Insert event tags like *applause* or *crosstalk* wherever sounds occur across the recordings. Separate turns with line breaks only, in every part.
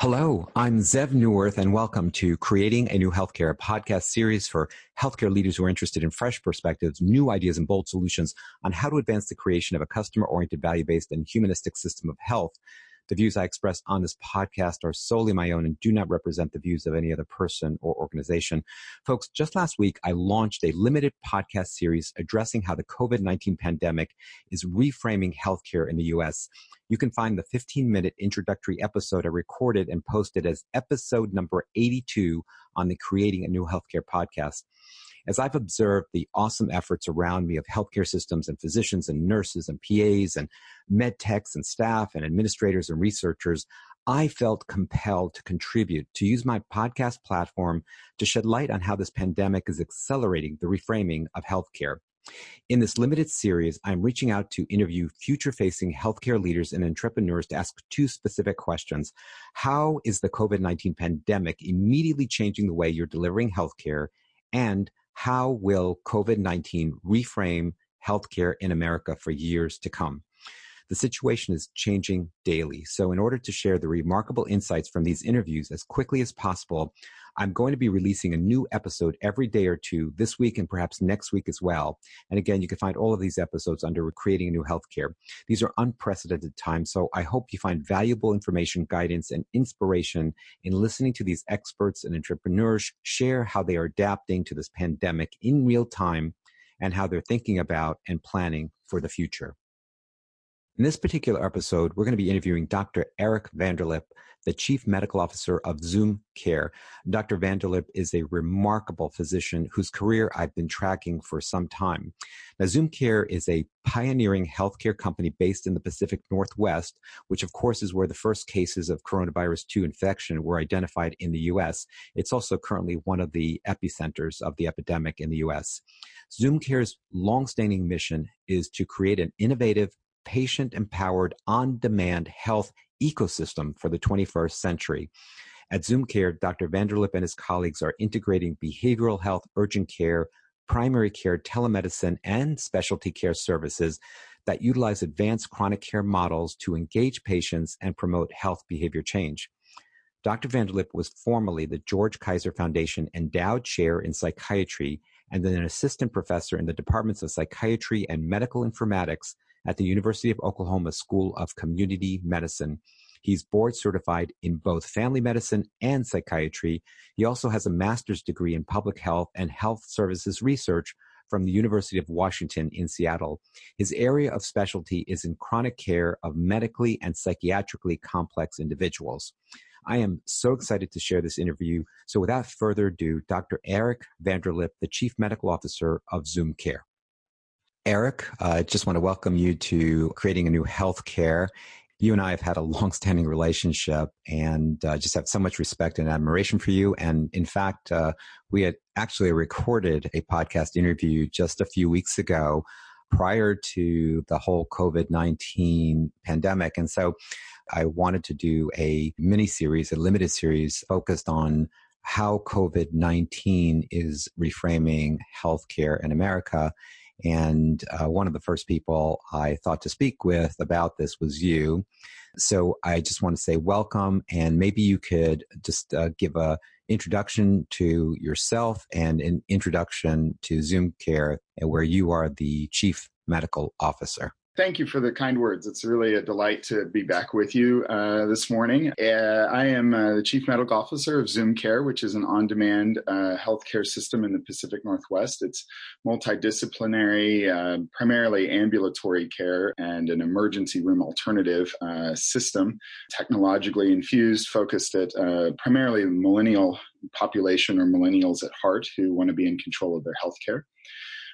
Hello, I'm Zev Neuwirth, and welcome to Creating a New Healthcare, podcast series for healthcare leaders who are interested in fresh perspectives, new ideas, and bold solutions on how to advance the creation of a customer oriented, value based, and humanistic system of health. The views I express on this podcast are solely my own and do not represent the views of any other person or organization. Folks, just last week, I launched a limited podcast series addressing how the COVID 19 pandemic is reframing healthcare in the U.S. You can find the 15 minute introductory episode I recorded and posted as episode number 82 on the Creating a New Healthcare podcast. As I've observed the awesome efforts around me of healthcare systems and physicians and nurses and PAs and med techs and staff and administrators and researchers, I felt compelled to contribute, to use my podcast platform to shed light on how this pandemic is accelerating the reframing of healthcare. In this limited series, I'm reaching out to interview future facing healthcare leaders and entrepreneurs to ask two specific questions. How is the COVID 19 pandemic immediately changing the way you're delivering healthcare? And how will COVID 19 reframe healthcare in America for years to come? The situation is changing daily. So, in order to share the remarkable insights from these interviews as quickly as possible, I'm going to be releasing a new episode every day or two this week and perhaps next week as well. And again, you can find all of these episodes under Creating a New Healthcare. These are unprecedented times, so I hope you find valuable information, guidance, and inspiration in listening to these experts and entrepreneurs share how they are adapting to this pandemic in real time and how they're thinking about and planning for the future. In this particular episode, we're going to be interviewing Dr. Eric Vanderlip, the Chief Medical Officer of Zoom Care. Dr. Vanderlip is a remarkable physician whose career I've been tracking for some time. Now, Zoom Care is a pioneering healthcare company based in the Pacific Northwest, which of course is where the first cases of coronavirus 2 infection were identified in the US. It's also currently one of the epicenters of the epidemic in the US. Zoom Care's longstanding mission is to create an innovative patient empowered on demand health ecosystem for the 21st century. At Zoom Care, Dr. Vanderlip and his colleagues are integrating behavioral health, urgent care, primary care, telemedicine, and specialty care services that utilize advanced chronic care models to engage patients and promote health behavior change. Dr. Vanderlip was formerly the George Kaiser Foundation Endowed Chair in Psychiatry and then an assistant professor in the departments of psychiatry and medical informatics at the University of Oklahoma School of Community Medicine. He's board certified in both family medicine and psychiatry. He also has a master's degree in public health and health services research from the University of Washington in Seattle. His area of specialty is in chronic care of medically and psychiatrically complex individuals. I am so excited to share this interview. So without further ado, Dr. Eric Vanderlip, the Chief Medical Officer of Zoom Care. Eric, uh, I just want to welcome you to creating a new healthcare. You and I have had a *laughs* long-standing relationship, and uh, just have so much respect and admiration for you. And in fact, uh, we had actually recorded a podcast interview just a few weeks ago, prior to the whole COVID nineteen pandemic, and so I wanted to do a mini series, a limited series, focused on how COVID nineteen is reframing healthcare in America and uh, one of the first people I thought to speak with about this was you. So I just want to say welcome, and maybe you could just uh, give a introduction to yourself and an introduction to Zoom Care, where you are the chief medical officer.
Thank you for the kind words. It's really a delight to be back with you uh, this morning. Uh, I am uh, the Chief Medical Officer of Zoom Care, which is an on demand uh, healthcare system in the Pacific Northwest. It's multidisciplinary, uh, primarily ambulatory care and an emergency room alternative uh, system, technologically infused, focused at primarily millennial population or millennials at heart who want to be in control of their healthcare.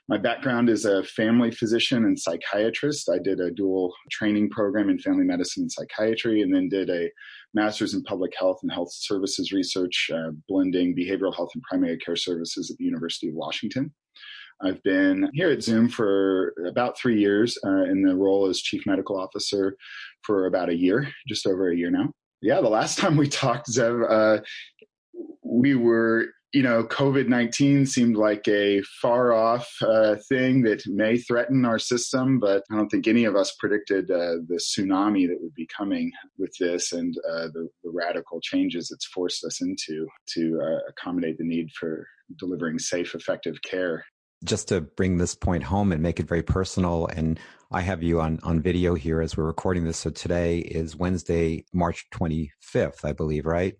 My background is a family physician and psychiatrist. I did a dual training program in family medicine and psychiatry, and then did a master's in public health and health services research, uh, blending behavioral health and primary care services at the University of Washington. I've been here at Zoom for about three years uh, in the role as chief medical officer for about a year, just over a year now. Yeah, the last *laughs* time we talked, Zev, uh, we were you know, COVID 19 seemed like a far off uh, thing that may threaten our system, but I don't think any of us predicted uh, the tsunami that would be coming with this and uh, the, the, radical changes it's forced us into to uh, accommodate the need for delivering safe, effective care.
Just to bring this point home and make it very personal, and I have you on, on video here as we're recording this. So today is Wednesday, March 25th, I believe, right?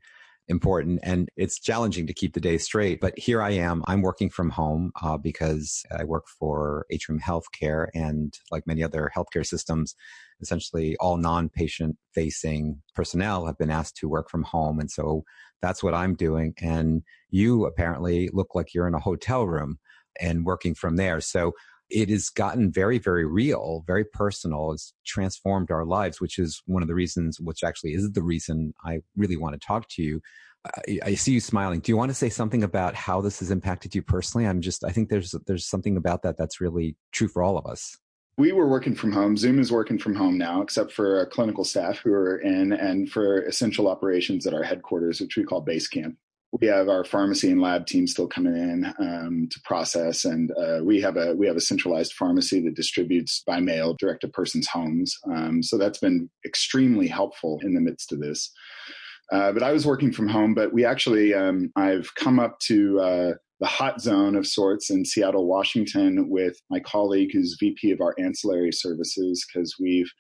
Important and it's challenging to keep the day straight. But here I am. I'm working from home uh, because I work for Atrium Healthcare and like many other healthcare systems, essentially all non-patient facing personnel have been asked to work from home. And so that's what I'm doing. And you apparently look like you're in a hotel room and working from there. So it has gotten very, very real, very personal. It's transformed our lives, which is one of the reasons, which actually is the reason I really want to talk to you. I, I, see you smiling. Do you want to say something about how this has impacted you personally? I'm just, I think there's, there's something about that that's really true for all of us.
We were working from home. Zoom is working from home now, except for our clinical staff who are in and for essential operations at our headquarters, which we call base camp we have our pharmacy and lab team still coming in um, to process, and uh, we have a we have a centralized pharmacy that distributes by mail direct to persons' homes. Um, so that's been extremely helpful in the midst of this. Uh, but I was working from home, but we actually um, I've come up to uh, the hot zone of sorts in Seattle, Washington, with my colleague who's VP of our ancillary services because we've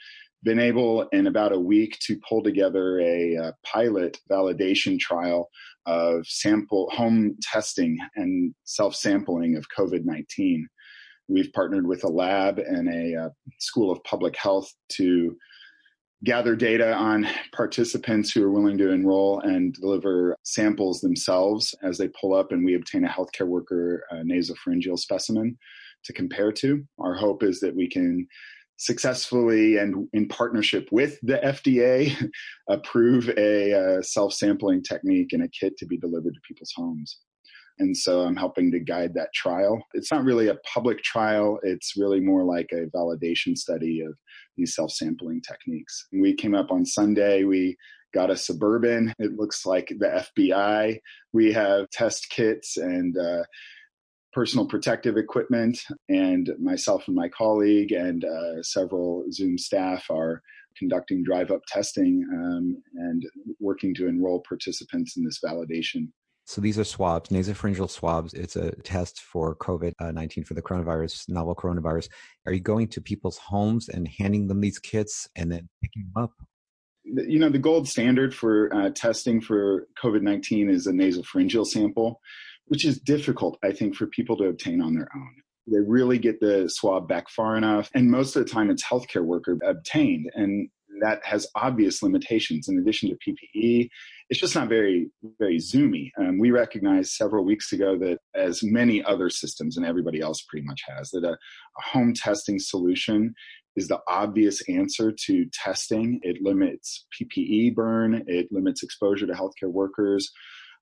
been able in about a week to pull together a, a uh, pilot validation trial of sample home testing and self sampling of COVID 19. We've partnered with a lab and a uh, school of public health to gather data on participants who are willing to enroll and deliver samples themselves as they pull up, and we obtain a healthcare worker nasopharyngeal specimen to compare to. Our hope is that we can successfully and in partnership with the FDA *laughs* approve a uh, self sampling technique and a kit to be delivered to people's homes. And so I'm helping to guide that trial. It's not really a public trial, it's really more like a validation study of these self sampling techniques. we came up on Sunday, we got a suburban. It looks like the FBI. We have test kits and uh, personal protective equipment, and myself and my colleague and uh, several Zoom staff are conducting drive up testing um, and working to enroll participants in this validation.
So these are swabs, nasopharyngeal swabs. It's a test for COVID 19 for the coronavirus, novel coronavirus. Are you going to people's homes and handing them these kits and then picking them up?
You know, the gold standard for uh, testing for COVID 19 is a nasopharyngeal sample which is difficult, I think, for people to obtain on their own. They really get the swab back far enough. And most of the time, it's healthcare worker obtained. And that has obvious limitations. In addition to PPE, it's just not very, very zoomy. Um, we recognized several weeks ago that, as many other systems, and everybody else pretty much has, that a, a home testing solution is the obvious answer to testing. It limits PPE burn, it limits exposure to healthcare workers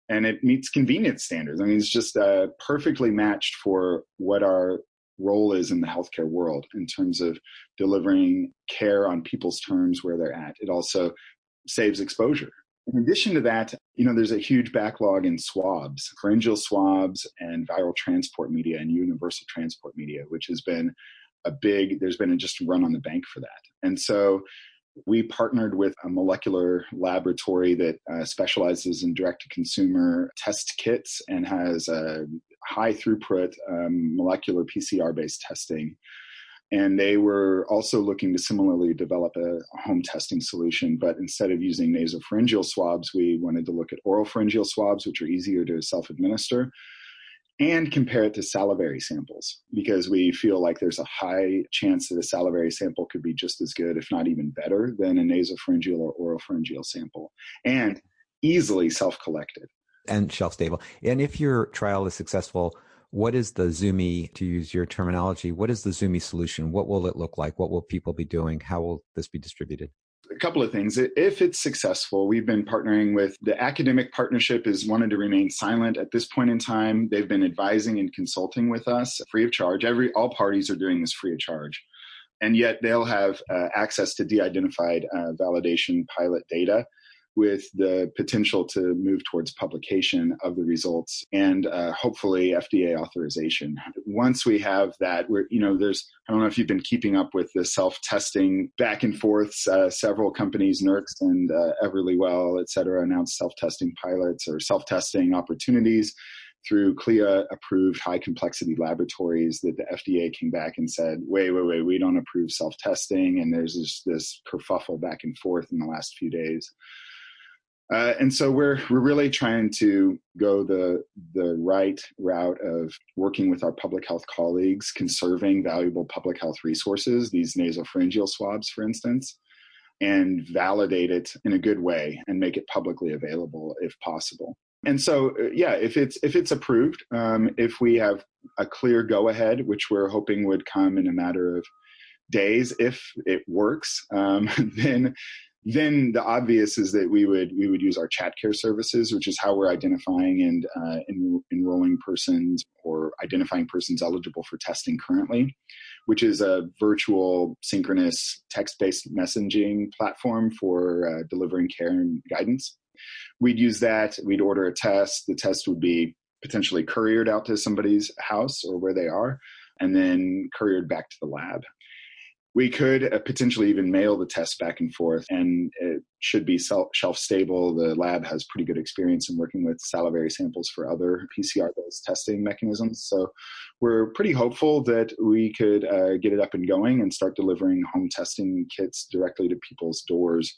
and it meets convenience standards. I mean, it's just uh, perfectly matched for what our role is in the healthcare world in terms of delivering care on people's terms where they're at. It also saves exposure. In addition to that, you know, there's a huge backlog in swabs, pharyngeal swabs and viral transport media and universal transport media, which has been a big, there's been a just run on the bank for that. And so we partnered with a molecular laboratory that uh, specializes in direct to consumer test kits and has a high throughput um, molecular PCR based testing. And they were also looking to similarly develop a home testing solution, but instead of using nasopharyngeal swabs, we wanted to look at oral pharyngeal swabs, which are easier to self administer and compare it to salivary samples because we feel like there's a high chance that a salivary sample could be just as good, if not even better, than a nasopharyngeal or oropharyngeal sample and easily self collected.
And shelf stable. And if your trial is successful, what is the Zoomy, to use your terminology, what is the Zoomy solution? What will it look like? What will people be doing? How will this be distributed?
Couple of things. If it's successful, we've been partnering with the academic partnership is wanted to remain silent at this point in time. They've been advising and consulting with us free of charge. Every all parties are doing this free of charge. And yet they'll have uh, access to de-identified uh, validation pilot data with the potential to move towards publication of the results and uh, hopefully FDA authorization. Once we have that, we're, you know, there's, I don't know if you've been keeping up with the self testing back and forths. Uh, several companies, Nurx and uh, Everlywell, et cetera, announced self testing pilots or self testing opportunities through CLIA approved high complexity laboratories that the FDA came back and said, wait, wait, wait, we don't approve self testing. And there's this kerfuffle back and forth in the last few days. Uh, and so we're we're really trying to go the the right route of working with our public health colleagues, conserving valuable public health resources, these nasopharyngeal swabs, for instance, and validate it in a good way and make it publicly available if possible. And so, uh, yeah, if it's if it's approved, um, if we have a clear go ahead, which we're hoping would come in a matter of days, if it works, um, *laughs* then then the obvious is that we would we would use our chat care services, which is how we're identifying and uh, en- enrolling persons or identifying persons eligible for testing currently, which is a virtual synchronous text-based messaging platform for uh, delivering care and guidance. We'd use that. We'd order a test. The test would be potentially couriered out to somebody's house or where they are, and then couriered back to the lab we could uh, potentially even mail the test back and forth and it should be shelf stable the lab has pretty good experience in working with salivary samples for other pcr based testing mechanisms so we're pretty hopeful that we could uh, get it up and going and start delivering home testing kits directly to people's doors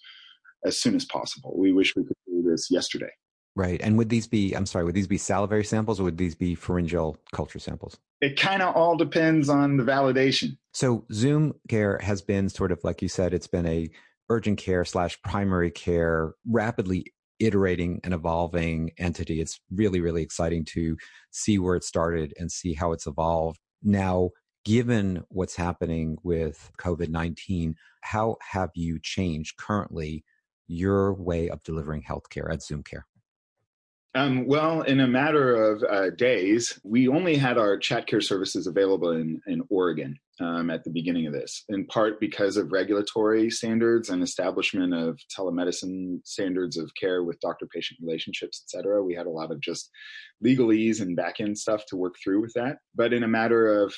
as soon as possible we wish we could do this yesterday
Right. And would these be, I'm sorry, would these be salivary samples or would these be pharyngeal culture samples?
It kind of all depends on the validation.
So Zoom Care has been sort of, like you said, it's been a urgent care slash primary care, rapidly iterating and evolving entity. It's really, really exciting to see where it started and see how it's evolved. Now, given what's happening with COVID 19, how have you changed currently your way of delivering healthcare at Zoom Care?
Um, well, in a matter of uh, days, we only had our chat care services available in, in Oregon um, at the beginning of this, in part because of regulatory standards and establishment of telemedicine standards of care with doctor patient relationships, et cetera. We had a lot of just legalese and back end stuff to work through with that. But in a matter of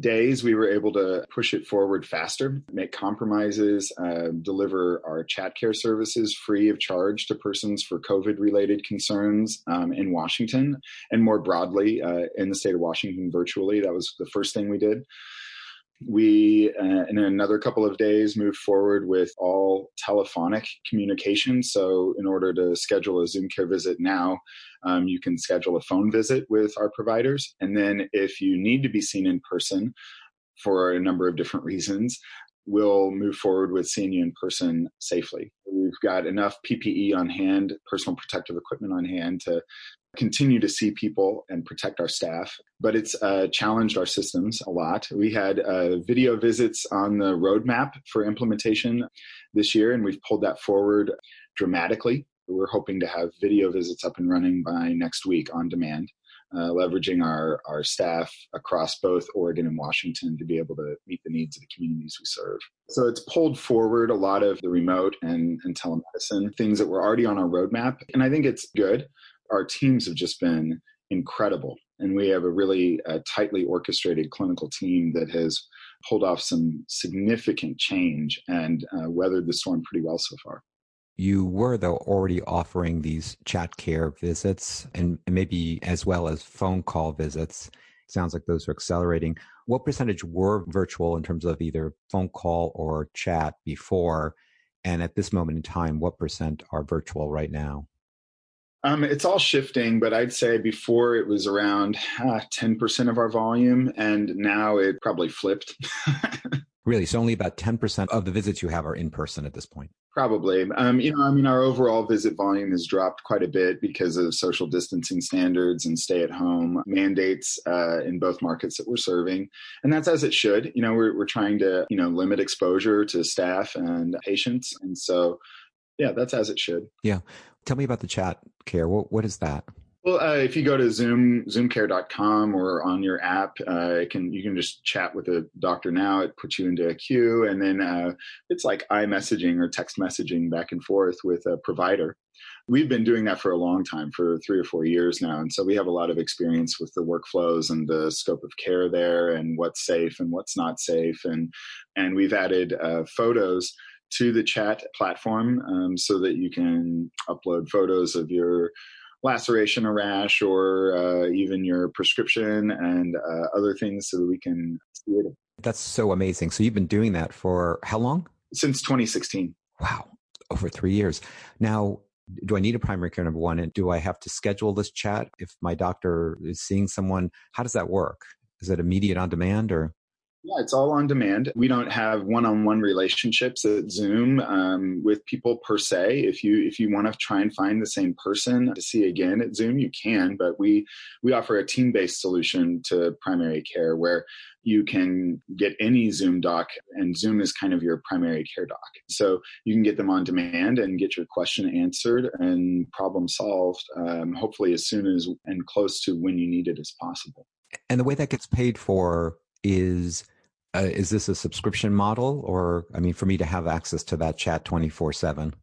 days, we were able to push it forward faster, make compromises, uh, deliver our chat care services free of charge to persons for COVID related concerns um, in Washington and more broadly uh, in the state of Washington virtually. That was the first thing we did. We, uh, in another couple of days, moved forward with all telephonic communication. So, in order to schedule a Zoom care visit now, um, you can schedule a phone visit with our providers. And then, if you need to be seen in person for a number of different reasons, we'll move forward with seeing you in person safely. We've got enough PPE on hand, personal protective equipment on hand to continue to see people and protect our staff, but it's uh, challenged our systems a lot. We had uh, video visits on the roadmap for implementation this year, and we've pulled that forward dramatically. We're hoping to have video visits up and running by next week on demand. Uh, leveraging our, our staff across both Oregon and Washington to be able to meet the needs of the communities we serve. So it's pulled forward a lot of the remote and, and telemedicine things that were already on our roadmap. And I think it's good our teams have just been incredible. And we have a really uh, tightly orchestrated clinical team that has pulled off some significant change and uh, weathered the storm pretty well so far.
You were, though, already offering these chat care visits and maybe as well as phone call visits. Sounds like those are accelerating. What percentage were virtual in terms of either phone call or chat before? And at this moment in time, what percent are virtual right now?
Um, it's all shifting, but I'd say before it was around uh, 10% of our volume, and now it probably flipped. *laughs*
really? So only about 10% of the visits you have are in person at this point?
Probably. Um, you know, I mean, our overall visit volume has dropped quite a bit because of social distancing standards and stay at home mandates uh, in both markets that we're serving. And that's as it should. You know, we're, we're trying to, you know, limit exposure to staff and patients. And so, yeah, that's as it should.
Yeah. Tell me about the chat care. What what is that?
Well, uh, if you go to Zoom, zoomcare.com or on your app, uh, can you can just chat with a doctor now. It puts you into a queue, and then uh, it's like iMessaging or text messaging back and forth with a provider. We've been doing that for a long time, for three or four years now, and so we have a lot of experience with the workflows and the scope of care there, and what's safe and what's not safe, and and we've added uh, photos to the chat platform um, so that you can upload photos of your laceration or rash or uh, even your prescription and uh, other things so that we can see it.
That's so amazing. So you've been doing that for how long?
Since 2016.
Wow, over three years. Now, do I need a primary care number one? And do I have to schedule this chat if my doctor is seeing someone? How does that work? Is it immediate on demand or?
Yeah, it's all on demand. We don't have one-on-one relationships at Zoom um, with people per se. If you if you want to try and find the same person to see again at Zoom, you can. But we we offer a team-based solution to primary care where you can get any Zoom doc, and Zoom is kind of your primary care doc. So you can get them on demand and get your question answered and problem solved, um, hopefully as soon as and close to when you need it as possible.
And the way that gets paid for is uh, is this a subscription model or i mean for me to have access to that chat 24 7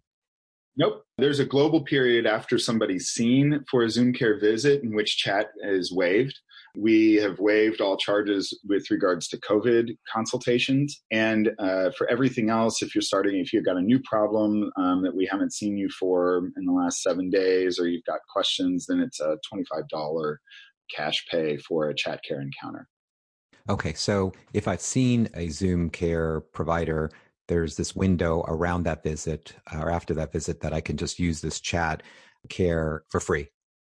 nope. There's a global period after somebody's seen for a zoom care visit in which chat is waived. We have waived all charges with regards to covid consultations. And uh, for everything else if you're starting if you've got a new problem um, that we haven't seen you for in the last seven days or you've got questions then it's a $25 cash pay for a chat care encounter
Okay, so if I've seen a Zoom care provider, there's this window around that visit or after that visit that I can just use this chat care for free.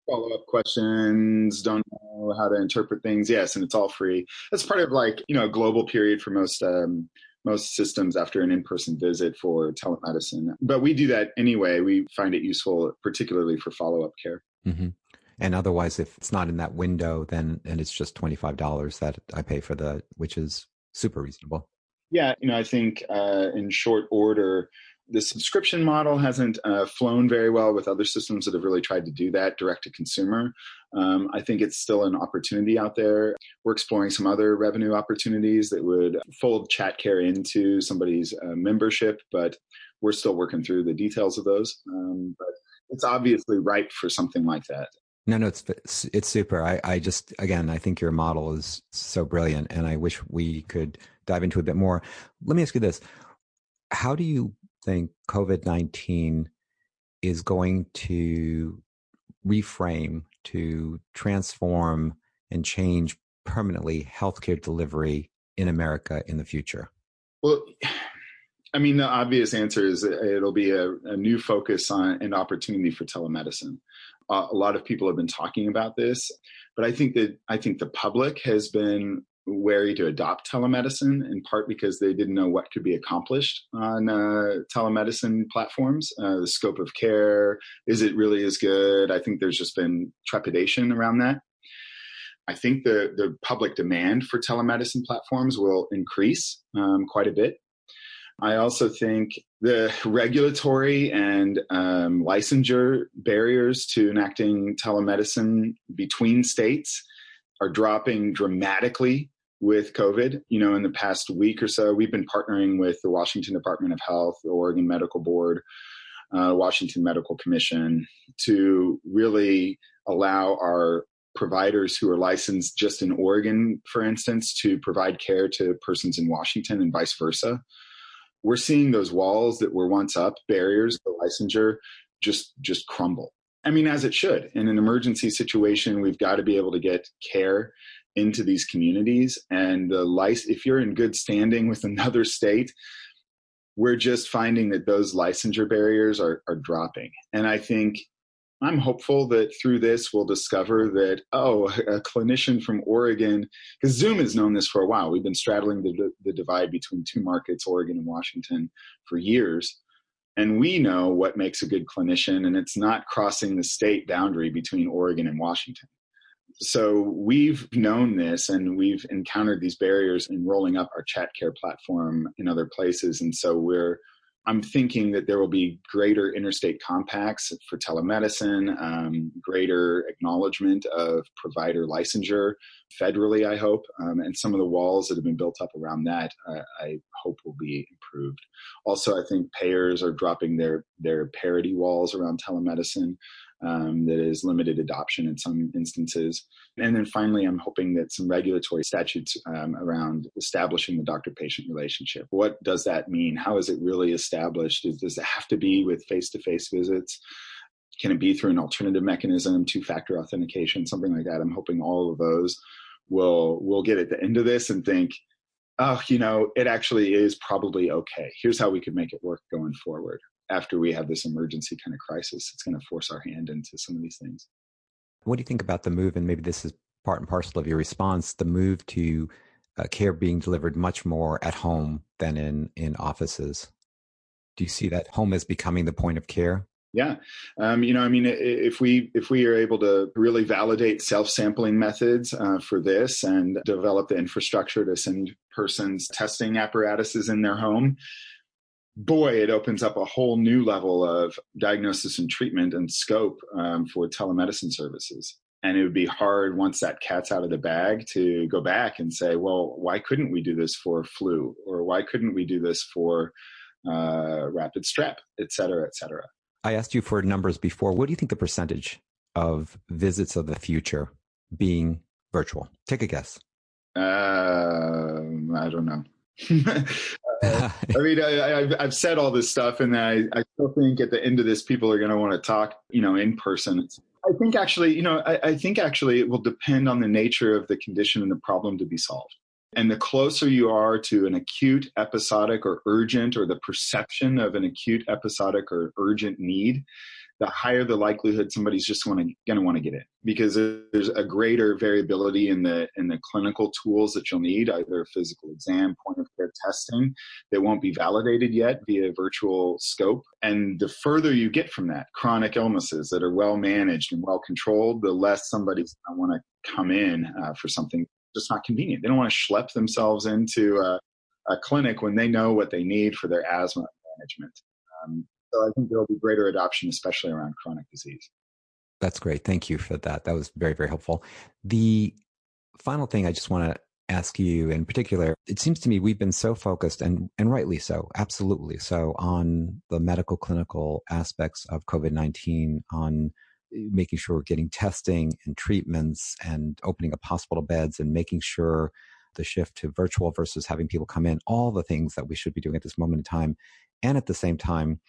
Follow up questions, don't know how to interpret things. Yes, and it's all free. That's part of like, you know, a global period for most um, most systems after an in-person visit for telemedicine. But we do that anyway. We find it useful, particularly for follow-up care.
Mm-hmm. And otherwise, if it's not in that window, then and it's just twenty five dollars that I pay for the, which is super reasonable.
Yeah, you know, I think uh, in short order, the subscription model hasn't uh, flown very well with other systems that have really tried to do that direct to consumer. Um, I think it's still an opportunity out there. We're exploring some other revenue opportunities that would fold chat care into somebody's uh, membership, but we're still working through the details of those. Um, but it's obviously ripe for something like that.
No, no, it's it's super. I, I just again, I think your model is so brilliant, and I wish we could dive into a bit more. Let me ask you this: How do you think COVID nineteen is going to reframe, to transform, and change permanently healthcare delivery in America in the future?
Well, I mean, the obvious answer is uh, it'll be a, a new focus on an opportunity for telemedicine a lot of people have been talking about this, but I think that I think the public has been wary to adopt telemedicine in part because they didn't know what could be accomplished on uh, telemedicine platforms. Uh, the scope of care is it really as good? I think there's just been trepidation around that. I think the the public demand for telemedicine platforms will increase um, quite a bit I also think the regulatory and um, licensure barriers to enacting telemedicine between states are dropping dramatically with COVID. You know, in the past week or so, we've been partnering with the Washington Department of Health, the Oregon Medical Board, uh, Washington Medical Commission to really allow our providers who are licensed just in Oregon, for instance, to provide care to persons in Washington and vice versa we're seeing those walls that were once up, barriers to licensure, just just crumble. I mean, as it should. In an emergency situation, we've got to be able to get care into these communities. And the license, if you're in good standing with *laughs* another state, we're just finding that those licensure barriers are, are dropping. And I think I'm hopeful that through this we'll discover that, oh, a clinician from Oregon, because Zoom has known this for a while. We've been straddling the, the divide between two markets, Oregon and Washington, for years. And we know what makes a good clinician, and it's not crossing the state boundary between Oregon and Washington. So we've known this and we've encountered these barriers in rolling up our chat care platform in other places. And so we're I'm thinking that there will be greater interstate compacts for telemedicine, um, greater acknowledgement of provider licensure federally, I hope. Um, and some of the walls that have been built up around that, uh, I hope will be improved. Also, I think payers are dropping their, their parity walls around telemedicine um, that is limited adoption in some instances. And then finally, I'm hoping that some regulatory statutes um, around establishing the doctor patient relationship. What does that mean? How is it really established? Does it have to be with face to face visits? Can it be through an alternative mechanism, two factor authentication, something like that? I'm hoping all of those will will get at the end of this and think, oh, you know, it actually is probably okay. Here's how we could make it work going forward after we have this emergency kind of crisis, it's going to force our hand into some of these things.
What do you think about the move? And maybe this is part and parcel of your response the move to uh, care being delivered much more at home than in, in offices. Do you see that home is becoming the point of care?
Yeah, um, you know, I mean, if we if we are able to really validate self sampling methods uh, for this and develop the infrastructure to send persons testing apparatuses in their home, boy, it opens up a whole new level of diagnosis and treatment and scope um, for telemedicine services. And it would be hard once that cat's out of the bag to go back and say, well, why couldn't we do this for flu? Or why couldn't we do this for uh, rapid strep, et cetera, et cetera?
I asked you for numbers before. What do you think the percentage of visits of the future being virtual? Take a guess.
Uh, I don't know. *laughs* *laughs* *laughs* I mean, I, have said all this stuff, and I, I, still think at the end of this, people are going to want to talk, you know, in person. I think actually, you know, I, I think actually it will depend on the nature of the condition and the problem to be solved. And the closer you are to an acute, episodic, or urgent, or the perception of an acute, episodic, or urgent need, the higher the likelihood somebody's just going to want to get in. Because there's a greater variability in the in the clinical tools that you'll need either physical exam point of care testing that won't be validated yet via virtual scope. And the further you get from that chronic illnesses that are well managed and well controlled the less somebody's going to want to come in uh, for something just not convenient. They don't want to schlep themselves into a, a clinic when they know what they need for their asthma management. Um, so I think there will be greater adoption, especially around chronic disease.
That's great. Thank you for that. That was very, very helpful. The final thing I just want to ask you in particular, it seems to me we've been so focused and, and rightly so, absolutely so, on the medical clinical aspects of COVID 19, on eh, making sure we're getting testing and treatments and opening up hospital beds and making sure the shift to virtual versus having people come in, all the things that we should be doing at this moment in time. And at the same time,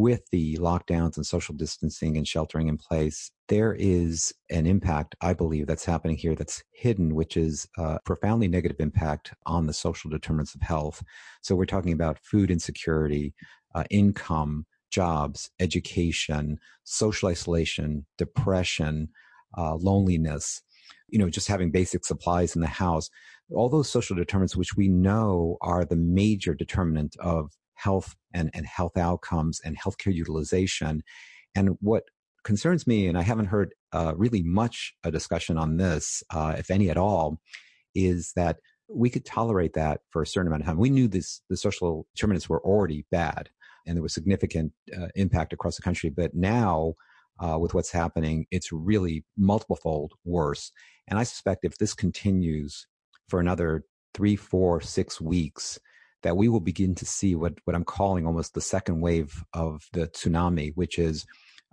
with the lockdowns and social distancing and sheltering in place, there is an impact, I believe, that's happening here that's hidden, which is a profoundly negative impact on the social determinants of health. So we're talking about food insecurity, uh, income, jobs, education, social isolation, depression, uh, loneliness, you know, just having basic supplies in the house. All those social determinants, which we know are the major determinant of health and, and health outcomes and healthcare utilization. And what concerns me, and I haven't heard uh, really much a discussion on this, uh, if any at all, is that we could tolerate that for a certain amount of time. We knew this, the social determinants were already bad and there was significant uh, impact across the country. But now, uh, with what's happening, it's really multiple fold worse. And I suspect if this continues for another three, four, six weeks, that we will begin to see what, what I'm calling almost the second wave of the tsunami, which is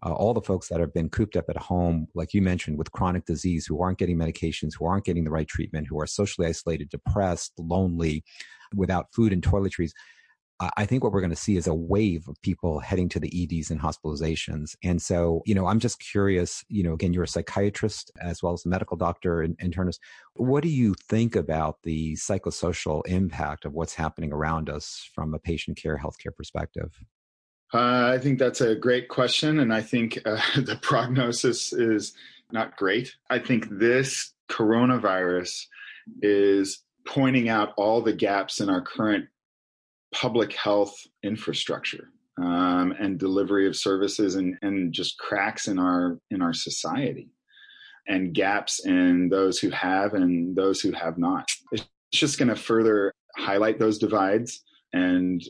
uh, all the folks that have been cooped up at home, like you mentioned, with chronic disease, who aren't getting medications, who aren't getting the right treatment, who are socially isolated, depressed, lonely, without food and toiletries. I think what we're going to see is a wave of people heading to the EDs and hospitalizations. And so, you know, I'm just curious, you know, again, you're a psychiatrist as well as a medical doctor and internist. What do you think about the psychosocial impact of what's happening around us from a patient care, healthcare perspective?
Uh, I think that's a great question. And I think uh, *laughs* the prognosis is not great. I think this coronavirus is pointing out all the gaps in our current public health infrastructure um, and delivery of services and, and just cracks in our in our society and gaps in those who have and those who have not. It's just going to further highlight those divides and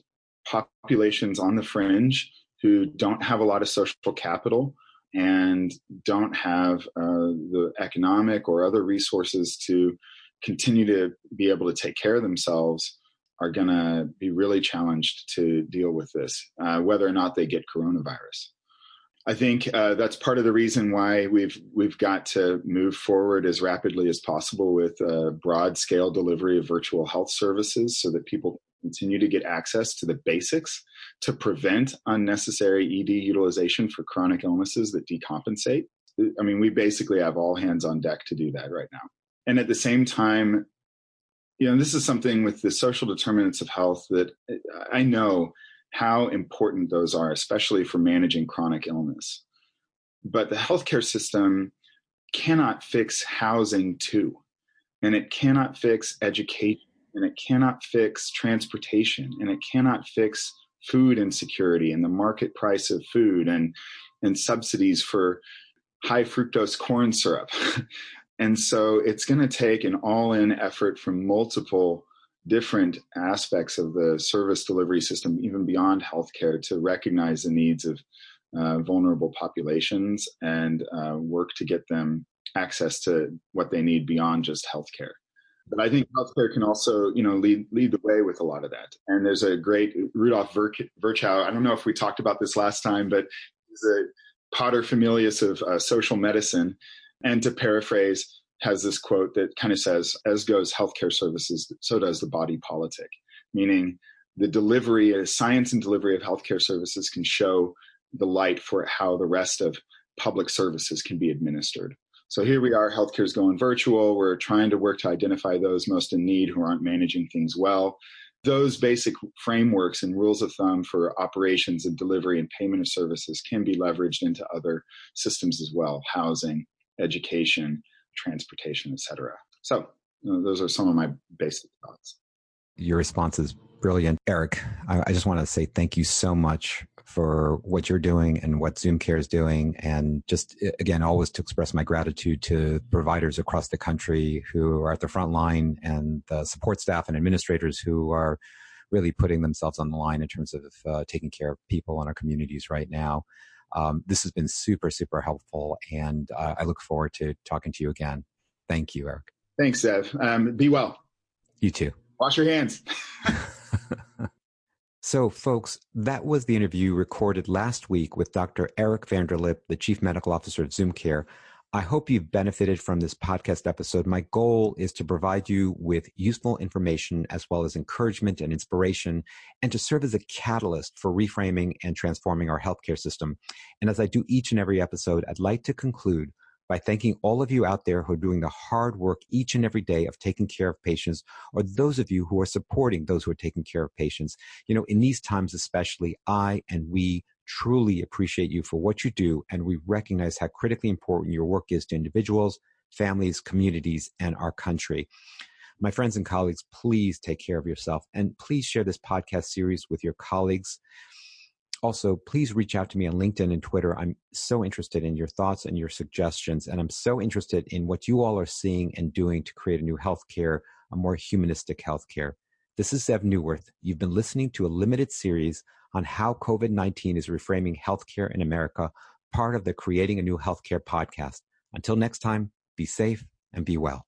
populations on the fringe who don't have a lot of social capital and don't have uh, the economic or other resources to continue to be able to take care of themselves are going to be really challenged to deal with this, uh, whether or not they get coronavirus. I think uh, that's part of the reason why we've we've got to move forward as rapidly as possible with a broad scale delivery of virtual health services, so that people continue to get access to the basics to prevent unnecessary ED utilization for chronic illnesses that decompensate. I mean, we basically have all hands on deck to do that right now. And at the same time, you know, this is something with the social determinants of health that uh, I know how important those are, especially for managing chronic illness. But the healthcare system cannot fix housing too, and it cannot fix education, and it cannot fix transportation, and it cannot fix food insecurity and the market price of food and and subsidies for high fructose corn syrup. *laughs* and so it's going to take an all-in effort from multiple different aspects of the service delivery system, even beyond healthcare, to recognize the needs of uh, vulnerable populations and uh, work to get them access to what they need beyond just healthcare. But I think healthcare can also, you know, lead lead the way with a lot of that. And there's a great Rudolf Virchow. I don't know if we talked about this last time, but he's a paterfamilias of uh, social medicine. And to paraphrase, has this quote that kind of says, as goes healthcare services, so does the body politic, meaning the delivery, uh, science and delivery of healthcare services can show the light for how the rest of public services can be administered. So here we are, healthcare is going virtual. We're trying to work to identify those most in need who aren't managing things well. Those basic frameworks and rules of thumb for operations and delivery and payment of services can be leveraged into other systems as well housing, education, transportation, etc. So you know, those are some of my basic thoughts.
Your response is brilliant, Eric. I, I just want to say thank you so much for what you're doing and what Zoom Care is doing, and just again, always to express my gratitude to providers across the country who are at the front line and the support staff and administrators who are really putting themselves on the line in terms of uh, taking care of people in our communities right now. Um, this has been super, super helpful, and uh, I look forward to talking to you again. Thank you, Eric.
Thanks, Zev. Um, be well.
You too.
Wash your hands. *laughs* *laughs*
so, folks, that was the interview recorded last week with Dr. Eric Vanderlip, the Chief Medical Officer at Zoom Care. I hope you've benefited from this podcast episode. My goal is to provide you with useful information as well as encouragement and inspiration, and to serve as a catalyst for reframing and transforming our healthcare system. And as I do each and every episode, I'd like to conclude by thanking all of you out there who are doing the hard work each and every day of taking care of patients, or those of you who are supporting those who are taking care of patients. You know, in these times especially, I and we truly appreciate you for what you do, and we recognize how critically important your work is to individuals, families, communities, and our country. My friends and colleagues, please take care of yourself and please share this podcast series with your colleagues. Also, please reach out to me on LinkedIn and Twitter. I'm so interested in your thoughts and your suggestions, and I'm so interested in what you all are seeing and doing to create a new healthcare, a more humanistic healthcare. This is Zev Neuwirth. You've been listening to a limited series on how COVID 19 is reframing healthcare in America, part of the Creating a New Healthcare podcast. Until next time, be safe and be well.